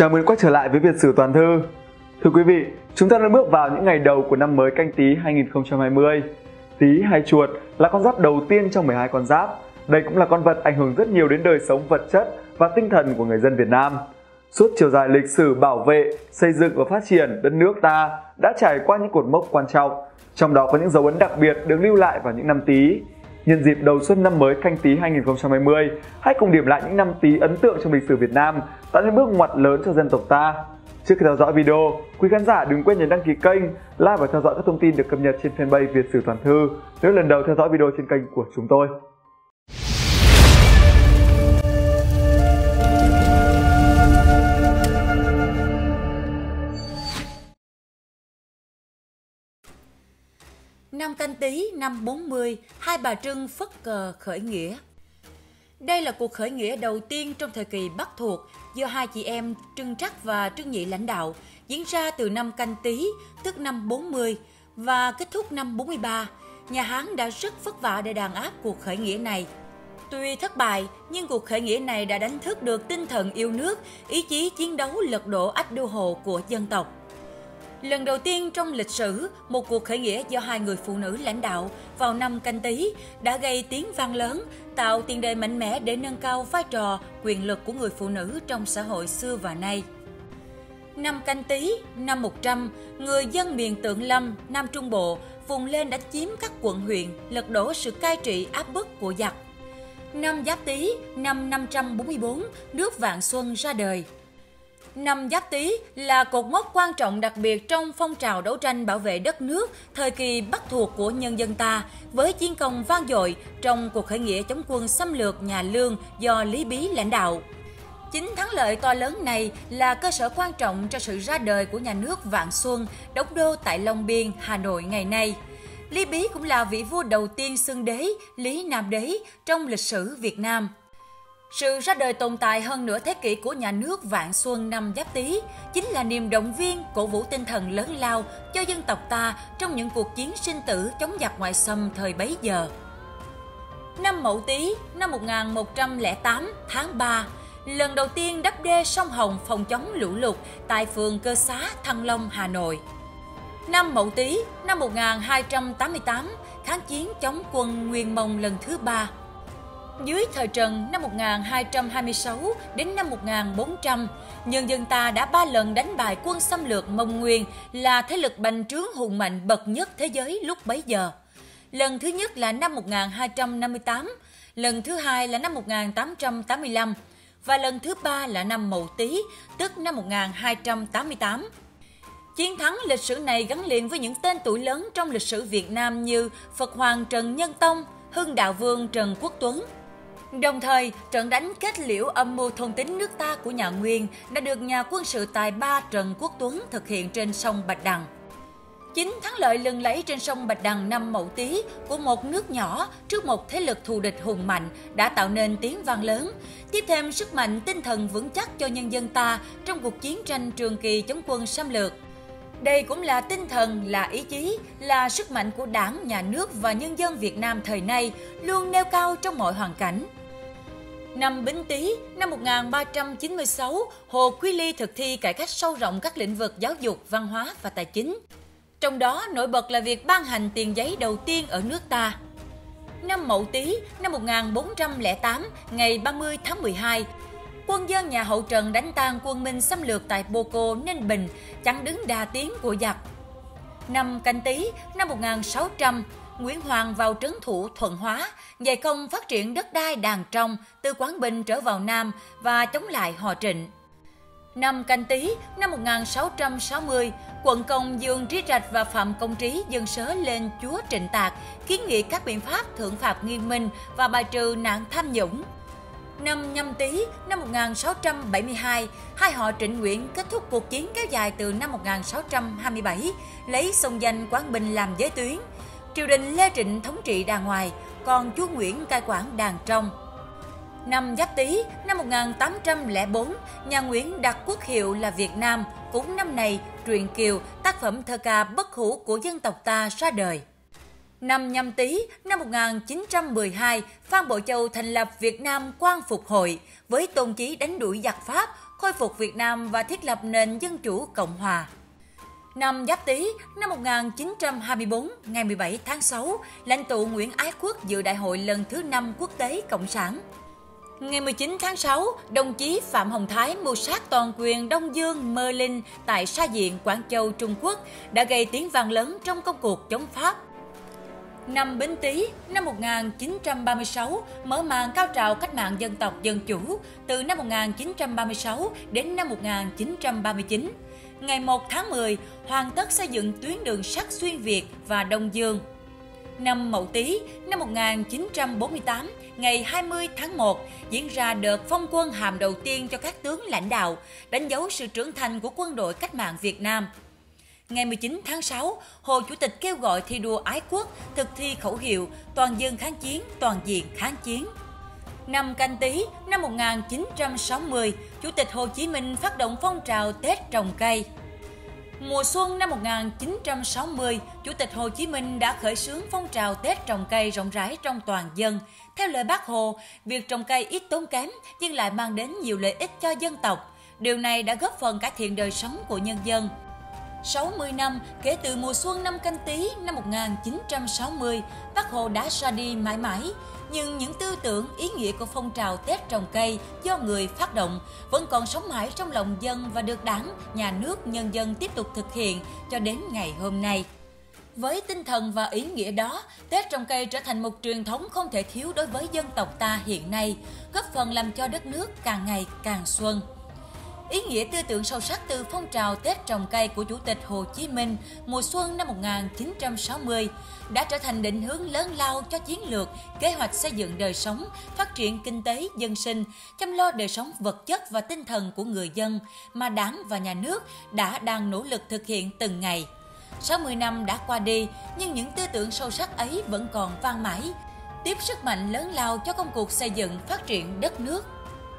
Chào mừng quay trở lại với Việt Sử Toàn Thư. Thưa quý vị, chúng ta đã bước vào những ngày đầu của năm mới canh tí 2020. Tí hay chuột là con giáp đầu tiên trong 12 con giáp. Đây cũng là con vật ảnh hưởng rất nhiều đến đời sống vật chất và tinh thần của người dân Việt Nam. Suốt chiều dài lịch sử bảo vệ, xây dựng và phát triển đất nước ta đã trải qua những cột mốc quan trọng, trong đó có những dấu ấn đặc biệt được lưu lại vào những năm Tý. Nhân dịp đầu xuân năm mới Canh tí 2020, hãy cùng điểm lại những năm Tý ấn tượng trong lịch sử Việt Nam, tạo nên bước ngoặt lớn cho dân tộc ta. Trước khi theo dõi video, quý khán giả đừng quên nhấn đăng ký kênh, like và theo dõi các thông tin được cập nhật trên fanpage Việt Sử Toàn Thư nếu lần đầu theo dõi video trên kênh của chúng tôi. Năm canh tí năm 40, hai bà Trưng phất cờ khởi nghĩa. Đây là cuộc khởi nghĩa đầu tiên trong thời kỳ Bắc thuộc do hai chị em Trưng Trắc và Trưng Nhị lãnh đạo diễn ra từ năm canh tí, tức năm 40 và kết thúc năm 43. Nhà Hán đã rất vất vả để đàn áp cuộc khởi nghĩa này. Tuy thất bại, nhưng cuộc khởi nghĩa này đã đánh thức được tinh thần yêu nước, ý chí chiến đấu lật đổ ách đô hộ của dân tộc. Lần đầu tiên trong lịch sử, một cuộc khởi nghĩa do hai người phụ nữ lãnh đạo vào năm canh tí đã gây tiếng vang lớn, tạo tiền đề mạnh mẽ để nâng cao vai trò, quyền lực của người phụ nữ trong xã hội xưa và nay. Năm canh tí, năm 100, người dân miền Tượng Lâm, Nam Trung Bộ vùng lên đã chiếm các quận huyện, lật đổ sự cai trị áp bức của giặc. Năm Giáp Tý, năm 544, nước Vạn Xuân ra đời. Năm Giáp Tý là cột mốc quan trọng đặc biệt trong phong trào đấu tranh bảo vệ đất nước thời kỳ Bắc thuộc của nhân dân ta với chiến công vang dội trong cuộc khởi nghĩa chống quân xâm lược nhà Lương do Lý Bí lãnh đạo. Chính thắng lợi to lớn này là cơ sở quan trọng cho sự ra đời của nhà nước Vạn Xuân, đóng đô tại Long Biên, Hà Nội ngày nay. Lý Bí cũng là vị vua đầu tiên xưng đế, Lý Nam Đế trong lịch sử Việt Nam. Sự ra đời tồn tại hơn nửa thế kỷ của nhà nước Vạn Xuân năm Giáp Tý chính là niềm động viên, cổ vũ tinh thần lớn lao cho dân tộc ta trong những cuộc chiến sinh tử chống giặc ngoại xâm thời bấy giờ. Năm Mậu Tý, năm 1108, tháng 3, lần đầu tiên đắp đê sông Hồng phòng chống lũ lụt tại phường Cơ Xá, Thăng Long, Hà Nội. Năm Mậu Tý, năm 1288, kháng chiến chống quân Nguyên Mông lần thứ ba. Dưới thời Trần năm 1226 đến năm 1400, nhân dân ta đã ba lần đánh bại quân xâm lược Mông Nguyên là thế lực bành trướng hùng mạnh bậc nhất thế giới lúc bấy giờ. Lần thứ nhất là năm 1258, lần thứ hai là năm 1885 và lần thứ ba là năm Mậu Tý, tức năm 1288. Chiến thắng lịch sử này gắn liền với những tên tuổi lớn trong lịch sử Việt Nam như Phật Hoàng Trần Nhân Tông, Hưng Đạo Vương Trần Quốc Tuấn, Đồng thời, trận đánh kết liễu âm mưu thôn tính nước ta của nhà Nguyên đã được nhà quân sự tài ba Trần Quốc Tuấn thực hiện trên sông Bạch Đằng. Chính thắng lợi lừng lẫy trên sông Bạch Đằng năm Mậu Tý của một nước nhỏ trước một thế lực thù địch hùng mạnh đã tạo nên tiếng vang lớn, tiếp thêm sức mạnh tinh thần vững chắc cho nhân dân ta trong cuộc chiến tranh trường kỳ chống quân xâm lược. Đây cũng là tinh thần, là ý chí, là sức mạnh của đảng, nhà nước và nhân dân Việt Nam thời nay luôn nêu cao trong mọi hoàn cảnh. Năm Bính Tý, năm 1396, Hồ quý Ly thực thi cải cách sâu rộng các lĩnh vực giáo dục, văn hóa và tài chính. Trong đó nổi bật là việc ban hành tiền giấy đầu tiên ở nước ta. Năm Mậu Tý, năm 1408, ngày 30 tháng 12, quân dân nhà hậu Trần đánh tan quân Minh xâm lược tại Bô Cô, Ninh Bình, chặn đứng đà tiến của giặc. Năm Canh Tý, năm 1600, Nguyễn Hoàng vào trấn thủ Thuận Hóa, dày công phát triển đất đai đàn trong từ Quảng Bình trở vào Nam và chống lại họ Trịnh. Năm Canh Tý năm 1660, quận Công Dương Trí Trạch và Phạm Công Trí dân sớ lên chúa Trịnh Tạc kiến nghị các biện pháp thượng phạt nghiêm minh và bài trừ nạn tham nhũng. Năm Nhâm Tý năm 1672, hai họ Trịnh Nguyễn kết thúc cuộc chiến kéo dài từ năm 1627, lấy sông danh Quảng Bình làm giới tuyến, triều đình Lê Trịnh thống trị đàng ngoài, còn chúa Nguyễn cai quản đàng trong. Năm Giáp Tý năm 1804, nhà Nguyễn đặt quốc hiệu là Việt Nam, cũng năm này truyện Kiều, tác phẩm thơ ca bất hủ của dân tộc ta ra đời. Năm nhâm tý năm 1912, Phan Bội Châu thành lập Việt Nam Quang Phục Hội với tôn chí đánh đuổi giặc Pháp, khôi phục Việt Nam và thiết lập nền dân chủ cộng hòa. Năm Giáp Tý năm 1924, ngày 17 tháng 6, lãnh tụ Nguyễn Ái Quốc dự đại hội lần thứ 5 quốc tế Cộng sản. Ngày 19 tháng 6, đồng chí Phạm Hồng Thái mưu sát toàn quyền Đông Dương Mơ Linh tại Sa Diện, Quảng Châu, Trung Quốc đã gây tiếng vang lớn trong công cuộc chống Pháp. Năm Bính Tý năm 1936 mở màn cao trào cách mạng dân tộc dân chủ từ năm 1936 đến năm 1939. Ngày 1 tháng 10, hoàn tất xây dựng tuyến đường sắt xuyên Việt và Đông Dương. Năm Mậu Tý năm 1948, ngày 20 tháng 1, diễn ra đợt phong quân hàm đầu tiên cho các tướng lãnh đạo, đánh dấu sự trưởng thành của quân đội cách mạng Việt Nam – Ngày 19 tháng 6, Hồ Chủ tịch kêu gọi thi đua ái quốc, thực thi khẩu hiệu toàn dân kháng chiến, toàn diện kháng chiến. Năm canh tí năm 1960, Chủ tịch Hồ Chí Minh phát động phong trào Tết trồng cây. Mùa xuân năm 1960, Chủ tịch Hồ Chí Minh đã khởi xướng phong trào Tết trồng cây rộng rãi trong toàn dân. Theo lời bác Hồ, việc trồng cây ít tốn kém nhưng lại mang đến nhiều lợi ích cho dân tộc. Điều này đã góp phần cải thiện đời sống của nhân dân. 60 năm kể từ mùa xuân năm canh tí năm 1960, Bác Hồ đã ra đi mãi mãi. Nhưng những tư tưởng, ý nghĩa của phong trào Tết trồng cây do người phát động vẫn còn sống mãi trong lòng dân và được đảng, nhà nước, nhân dân tiếp tục thực hiện cho đến ngày hôm nay. Với tinh thần và ý nghĩa đó, Tết trồng cây trở thành một truyền thống không thể thiếu đối với dân tộc ta hiện nay, góp phần làm cho đất nước càng ngày càng xuân. Ý nghĩa tư tưởng sâu sắc từ phong trào Tết trồng cây của Chủ tịch Hồ Chí Minh mùa xuân năm 1960 đã trở thành định hướng lớn lao cho chiến lược, kế hoạch xây dựng đời sống, phát triển kinh tế, dân sinh, chăm lo đời sống vật chất và tinh thần của người dân mà Đảng và Nhà nước đã đang nỗ lực thực hiện từng ngày. 60 năm đã qua đi, nhưng những tư tưởng sâu sắc ấy vẫn còn vang mãi, tiếp sức mạnh lớn lao cho công cuộc xây dựng phát triển đất nước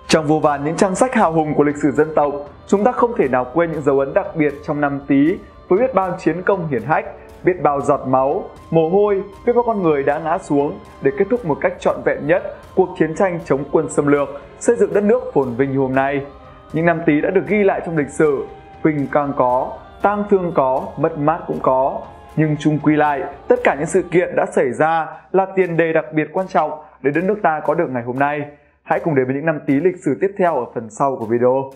trong vô vàn những trang sách hào hùng của lịch sử dân tộc, chúng ta không thể nào quên những dấu ấn đặc biệt trong năm Tý với biết bao chiến công hiển hách, biết bao giọt máu, mồ hôi, biết bao con người đã ngã xuống để kết thúc một cách trọn vẹn nhất cuộc chiến tranh chống quân xâm lược, xây dựng đất nước phồn vinh như hôm nay. Những năm Tý đã được ghi lại trong lịch sử, vinh càng có, tang thương có, mất mát cũng có. Nhưng chung quy lại, tất cả những sự kiện đã xảy ra là tiền đề đặc biệt quan trọng để đất nước ta có được ngày hôm nay. Hãy cùng đến với những năm Tý lịch sử tiếp theo ở phần sau của video.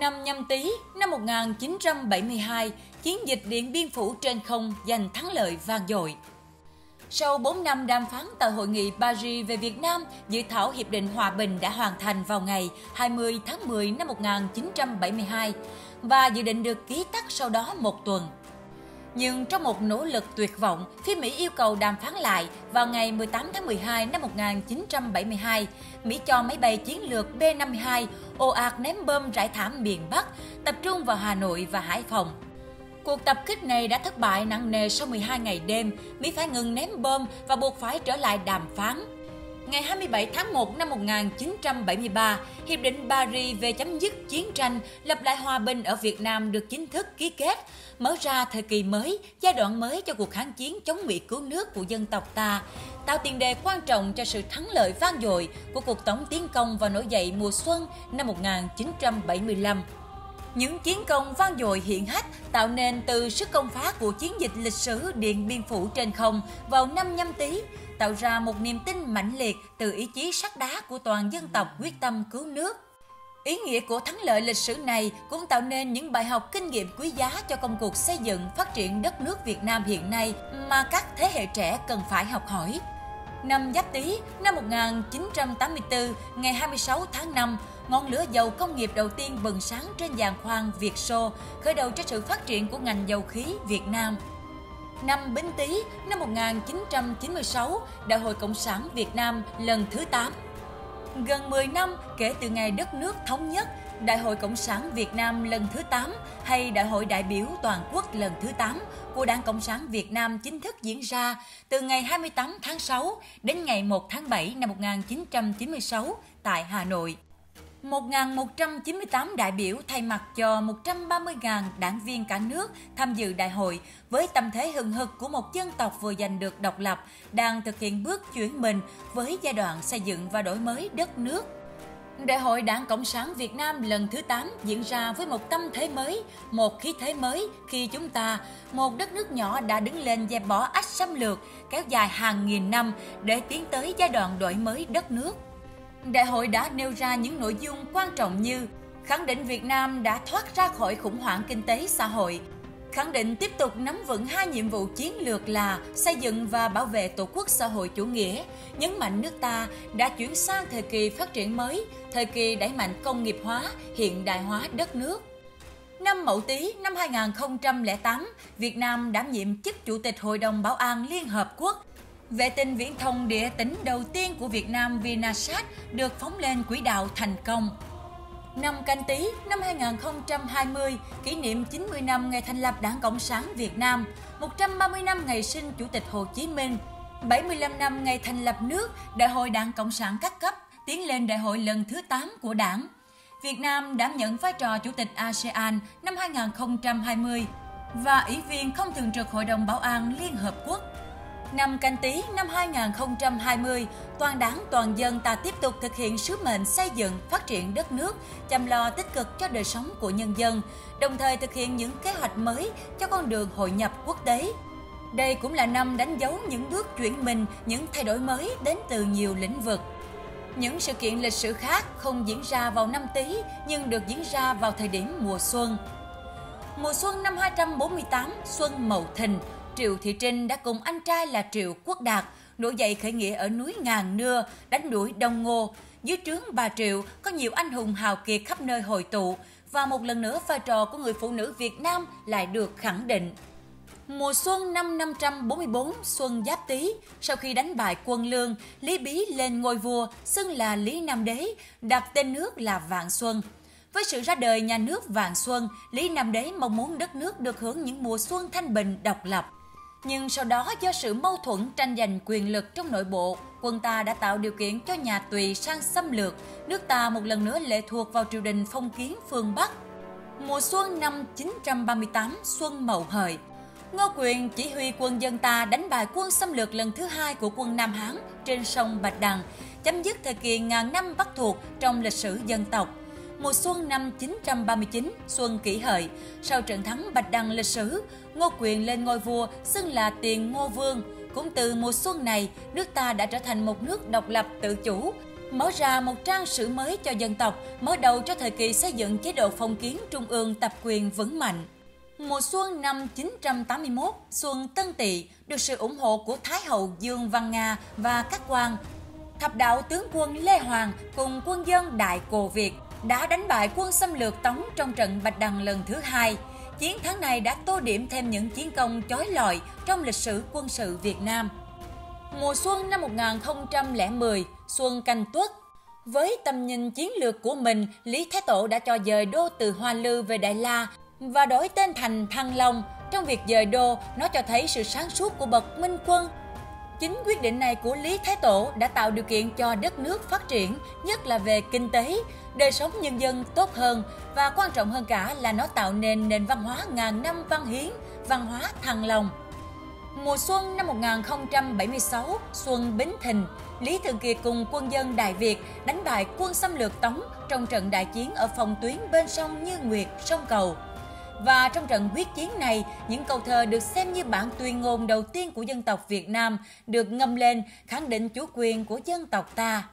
Năm nhâm Tý năm 1972, chiến dịch Điện Biên Phủ trên không giành thắng lợi vang dội. Sau 4 năm đàm phán tại Hội nghị Paris về Việt Nam, dự thảo Hiệp định Hòa bình đã hoàn thành vào ngày 20 tháng 10 năm 1972 và dự định được ký tắt sau đó một tuần. Nhưng trong một nỗ lực tuyệt vọng, phía Mỹ yêu cầu đàm phán lại vào ngày 18 tháng 12 năm 1972. Mỹ cho máy bay chiến lược B-52 ồ ạt ném bom rải thảm miền Bắc, tập trung vào Hà Nội và Hải Phòng. Cuộc tập kích này đã thất bại nặng nề sau 12 ngày đêm, Mỹ phải ngừng ném bom và buộc phải trở lại đàm phán. Ngày 27 tháng 1 năm 1973, Hiệp định Paris về chấm dứt chiến tranh, lập lại hòa bình ở Việt Nam được chính thức ký kết, mở ra thời kỳ mới, giai đoạn mới cho cuộc kháng chiến chống Mỹ cứu nước của dân tộc ta, tạo tiền đề quan trọng cho sự thắng lợi vang dội của cuộc tổng tiến công và nổi dậy mùa xuân năm 1975. Những chiến công vang dội hiện hách tạo nên từ sức công phá của chiến dịch lịch sử Điện Biên Phủ trên không vào năm nhâm tý, tạo ra một niềm tin mãnh liệt từ ý chí sắt đá của toàn dân tộc quyết tâm cứu nước. Ý nghĩa của thắng lợi lịch sử này cũng tạo nên những bài học kinh nghiệm quý giá cho công cuộc xây dựng phát triển đất nước Việt Nam hiện nay mà các thế hệ trẻ cần phải học hỏi. Năm Giáp Tý năm 1984, ngày 26 tháng 5, ngọn lửa dầu công nghiệp đầu tiên bừng sáng trên giàn khoan Việt Xô, khởi đầu cho sự phát triển của ngành dầu khí Việt Nam. Năm Bính Tý năm 1996, Đại hội Cộng sản Việt Nam lần thứ 8. Gần 10 năm kể từ ngày đất nước thống nhất, Đại hội Cộng sản Việt Nam lần thứ 8 hay Đại hội đại biểu toàn quốc lần thứ 8 của Đảng Cộng sản Việt Nam chính thức diễn ra từ ngày 28 tháng 6 đến ngày 1 tháng 7 năm 1996 tại Hà Nội. 1.198 đại biểu thay mặt cho 130.000 đảng viên cả nước tham dự đại hội với tâm thế hừng hực của một dân tộc vừa giành được độc lập, đang thực hiện bước chuyển mình với giai đoạn xây dựng và đổi mới đất nước. Đại hội Đảng Cộng sản Việt Nam lần thứ 8 diễn ra với một tâm thế mới, một khí thế mới khi chúng ta, một đất nước nhỏ đã đứng lên dẹp bỏ ách xâm lược kéo dài hàng nghìn năm để tiến tới giai đoạn đổi mới đất nước. Đại hội đã nêu ra những nội dung quan trọng như khẳng định Việt Nam đã thoát ra khỏi khủng hoảng kinh tế xã hội, khẳng định tiếp tục nắm vững hai nhiệm vụ chiến lược là xây dựng và bảo vệ tổ quốc xã hội chủ nghĩa, nhấn mạnh nước ta đã chuyển sang thời kỳ phát triển mới, thời kỳ đẩy mạnh công nghiệp hóa, hiện đại hóa đất nước. Năm Mậu Tý năm 2008, Việt Nam đảm nhiệm chức Chủ tịch Hội đồng Bảo an Liên Hợp Quốc Vệ tinh viễn thông địa tính đầu tiên của Việt Nam Vinasat được phóng lên quỹ đạo thành công. Năm canh tí năm 2020, kỷ niệm 90 năm ngày thành lập Đảng Cộng sản Việt Nam, 130 năm ngày sinh Chủ tịch Hồ Chí Minh, 75 năm ngày thành lập nước, Đại hội Đảng Cộng sản các cấp tiến lên đại hội lần thứ 8 của Đảng. Việt Nam đảm nhận vai trò Chủ tịch ASEAN năm 2020 và Ủy viên không thường trực Hội đồng Bảo an Liên Hợp Quốc Năm canh tí năm 2020, toàn đảng toàn dân ta tiếp tục thực hiện sứ mệnh xây dựng, phát triển đất nước, chăm lo tích cực cho đời sống của nhân dân, đồng thời thực hiện những kế hoạch mới cho con đường hội nhập quốc tế. Đây cũng là năm đánh dấu những bước chuyển mình, những thay đổi mới đến từ nhiều lĩnh vực. Những sự kiện lịch sử khác không diễn ra vào năm Tý nhưng được diễn ra vào thời điểm mùa xuân. Mùa xuân năm 248, xuân Mậu Thìn, Triệu Thị Trinh đã cùng anh trai là Triệu Quốc Đạt nổi dậy khởi nghĩa ở núi Ngàn Nưa, đánh đuổi Đông Ngô. Dưới trướng bà Triệu có nhiều anh hùng hào kiệt khắp nơi hội tụ và một lần nữa vai trò của người phụ nữ Việt Nam lại được khẳng định. Mùa xuân năm 544 Xuân Giáp Tý, sau khi đánh bại quân Lương, Lý Bí lên ngôi vua, xưng là Lý Nam Đế, đặt tên nước là Vạn Xuân. Với sự ra đời nhà nước Vạn Xuân, Lý Nam Đế mong muốn đất nước được hưởng những mùa xuân thanh bình độc lập. Nhưng sau đó do sự mâu thuẫn tranh giành quyền lực trong nội bộ, quân ta đã tạo điều kiện cho nhà Tùy sang xâm lược, nước ta một lần nữa lệ thuộc vào triều đình phong kiến phương Bắc. Mùa xuân năm 938 Xuân Mậu Hợi, Ngô Quyền chỉ huy quân dân ta đánh bại quân xâm lược lần thứ hai của quân Nam Hán trên sông Bạch Đằng, chấm dứt thời kỳ ngàn năm bắt thuộc trong lịch sử dân tộc – mùa xuân năm 939 Xuân Kỷ Hợi, sau trận thắng Bạch Đằng lịch sử, Ngô Quyền lên ngôi vua xưng là Tiền Ngô Vương. Cũng từ mùa xuân này, nước ta đã trở thành một nước độc lập tự chủ, mở ra một trang sử mới cho dân tộc, mở đầu cho thời kỳ xây dựng chế độ phong kiến trung ương tập quyền vững mạnh. Mùa xuân năm 981, xuân Tân Tỵ được sự ủng hộ của Thái hậu Dương Văn Nga và các quan. Thập đạo tướng quân Lê Hoàng cùng quân dân Đại Cồ Việt đã đánh bại quân xâm lược Tống trong trận Bạch Đằng lần thứ hai. Chiến thắng này đã tô điểm thêm những chiến công chói lọi trong lịch sử quân sự Việt Nam. Mùa xuân năm 1010, xuân canh tuất, với tầm nhìn chiến lược của mình, Lý Thái Tổ đã cho dời đô từ Hoa Lư về Đại La và đổi tên thành Thăng Long. Trong việc dời đô, nó cho thấy sự sáng suốt của bậc minh quân Chính quyết định này của Lý Thái Tổ đã tạo điều kiện cho đất nước phát triển, nhất là về kinh tế, đời sống nhân dân tốt hơn và quan trọng hơn cả là nó tạo nên nền văn hóa ngàn năm văn hiến, văn hóa thăng long. Mùa xuân năm 1076, xuân Bính Thìn, Lý Thường Kiệt cùng quân dân Đại Việt đánh bại quân xâm lược Tống trong trận đại chiến ở phòng tuyến bên sông Như Nguyệt, sông Cầu. Và trong trận quyết chiến này, những câu thơ được xem như bản tuyên ngôn đầu tiên của dân tộc Việt Nam được ngâm lên khẳng định chủ quyền của dân tộc ta.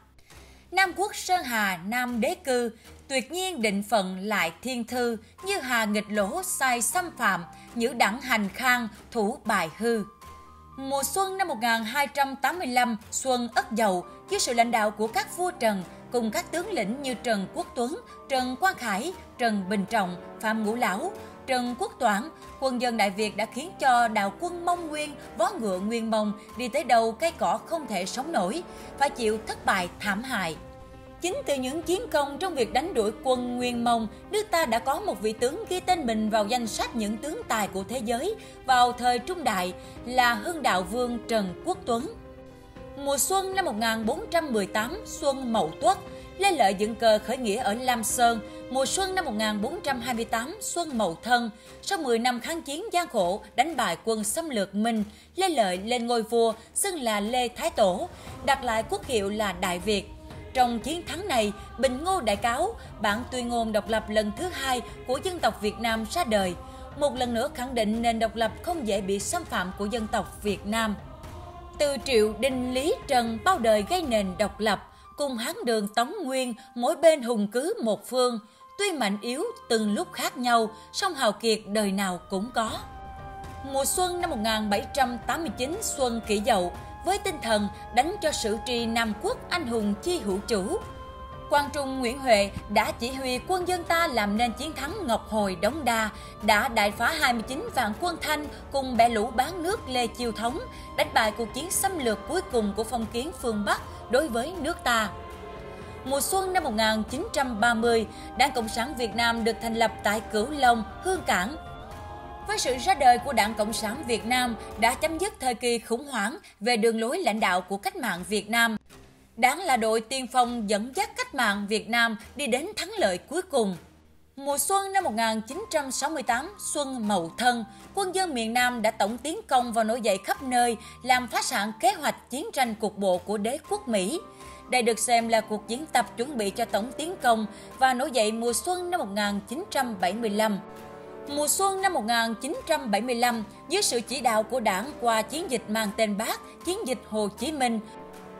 Nam quốc Sơn Hà, Nam đế cư, tuyệt nhiên định phận lại thiên thư, như hà nghịch lỗ sai xâm phạm, nhữ đẳng hành khang, thủ bài hư. Mùa xuân năm 1285, xuân Ất Dậu, dưới sự lãnh đạo của các vua Trần, cùng các tướng lĩnh như Trần Quốc Tuấn, Trần Quang Khải, Trần Bình Trọng, Phạm Ngũ Lão, Trần Quốc Toản, quân dân Đại Việt đã khiến cho đạo quân Mông Nguyên, vó ngựa Nguyên Mông đi tới đầu cây cỏ không thể sống nổi, phải chịu thất bại thảm hại. Chính từ những chiến công trong việc đánh đuổi quân Nguyên Mông, nước ta đã có một vị tướng ghi tên mình vào danh sách những tướng tài của thế giới vào thời Trung Đại là Hưng Đạo Vương Trần Quốc Tuấn. Mùa xuân năm 1418, xuân Mậu Tuất, Lê Lợi dựng cờ khởi nghĩa ở Lam Sơn, mùa xuân năm 1428 xuân Mậu Thân. Sau 10 năm kháng chiến gian khổ, đánh bại quân xâm lược Minh, Lê Lợi lên ngôi vua, xưng là Lê Thái Tổ, đặt lại quốc hiệu là Đại Việt. Trong chiến thắng này, Bình Ngô Đại Cáo, bản tuyên ngôn độc lập lần thứ hai của dân tộc Việt Nam ra đời, một lần nữa khẳng định nền độc lập không dễ bị xâm phạm của dân tộc Việt Nam. Từ triệu Đinh Lý Trần bao đời gây nền độc lập, cùng hán đường Tống Nguyên mỗi bên hùng cứ một phương, tuy mạnh yếu từng lúc khác nhau, song hào kiệt đời nào cũng có. Mùa xuân năm 1789 xuân kỷ dậu, với tinh thần đánh cho sử tri Nam quốc anh hùng chi hữu chủ. Quang Trung Nguyễn Huệ đã chỉ huy quân dân ta làm nên chiến thắng Ngọc Hồi Đống Đa, đã đại phá 29 vạn quân Thanh cùng bè lũ bán nước Lê Chiêu Thống, đánh bại cuộc chiến xâm lược cuối cùng của phong kiến phương Bắc đối với nước ta. Mùa xuân năm 1930, Đảng Cộng sản Việt Nam được thành lập tại Cửu Long, Hương Cảng, với sự ra đời của Đảng Cộng sản Việt Nam đã chấm dứt thời kỳ khủng hoảng về đường lối lãnh đạo của cách mạng Việt Nam. Đảng là đội tiên phong dẫn dắt cách mạng Việt Nam đi đến thắng lợi cuối cùng. Mùa xuân năm 1968, xuân Mậu Thân, quân dân miền Nam đã tổng tiến công vào nổi dậy khắp nơi, làm phá sản kế hoạch chiến tranh cục bộ của đế quốc Mỹ. Đây được xem là cuộc diễn tập chuẩn bị cho tổng tiến công và nổi dậy mùa xuân năm 1975. Mùa xuân năm 1975, dưới sự chỉ đạo của đảng qua chiến dịch mang tên Bác, chiến dịch Hồ Chí Minh,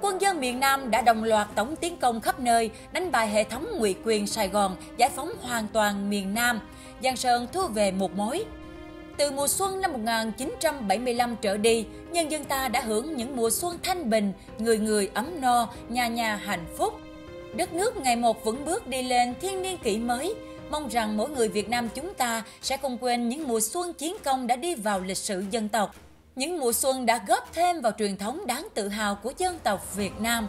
quân dân miền Nam đã đồng loạt tổng tiến công khắp nơi, đánh bại hệ thống ngụy quyền Sài Gòn, giải phóng hoàn toàn miền Nam. Giang Sơn thu về một mối. Từ mùa xuân năm 1975 trở đi, nhân dân ta đã hưởng những mùa xuân thanh bình, người người ấm no, nhà nhà hạnh phúc. Đất nước ngày một vững bước đi lên thiên niên kỷ mới, mong rằng mỗi người Việt Nam chúng ta sẽ không quên những mùa xuân chiến công đã đi vào lịch sử dân tộc. Những mùa xuân đã góp thêm vào truyền thống đáng tự hào của dân tộc Việt Nam.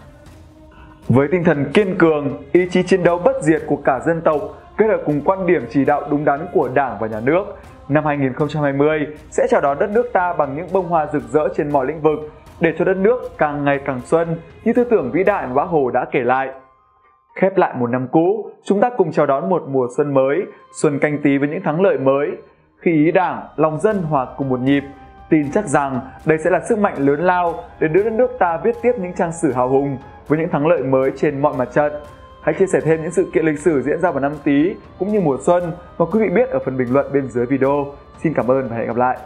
Với tinh thần kiên cường, ý chí chiến đấu bất diệt của cả dân tộc, kết hợp cùng quan điểm chỉ đạo đúng đắn của Đảng và Nhà nước, năm 2020 sẽ chào đón đất nước ta bằng những bông hoa rực rỡ trên mọi lĩnh vực, để cho đất nước càng ngày càng xuân như tư tưởng vĩ đại mà Bác Hồ đã kể lại. Khép lại một năm cũ, chúng ta cùng chào đón một mùa xuân mới, xuân canh tí với những thắng lợi mới. Khi ý đảng, lòng dân hòa cùng một nhịp, tin chắc rằng đây sẽ là sức mạnh lớn lao để đưa đất nước ta viết tiếp những trang sử hào hùng với những thắng lợi mới trên mọi mặt trận. Hãy chia sẻ thêm những sự kiện lịch sử diễn ra vào năm Tý cũng như mùa xuân mà quý vị biết ở phần bình luận bên dưới video. Xin cảm ơn và hẹn gặp lại.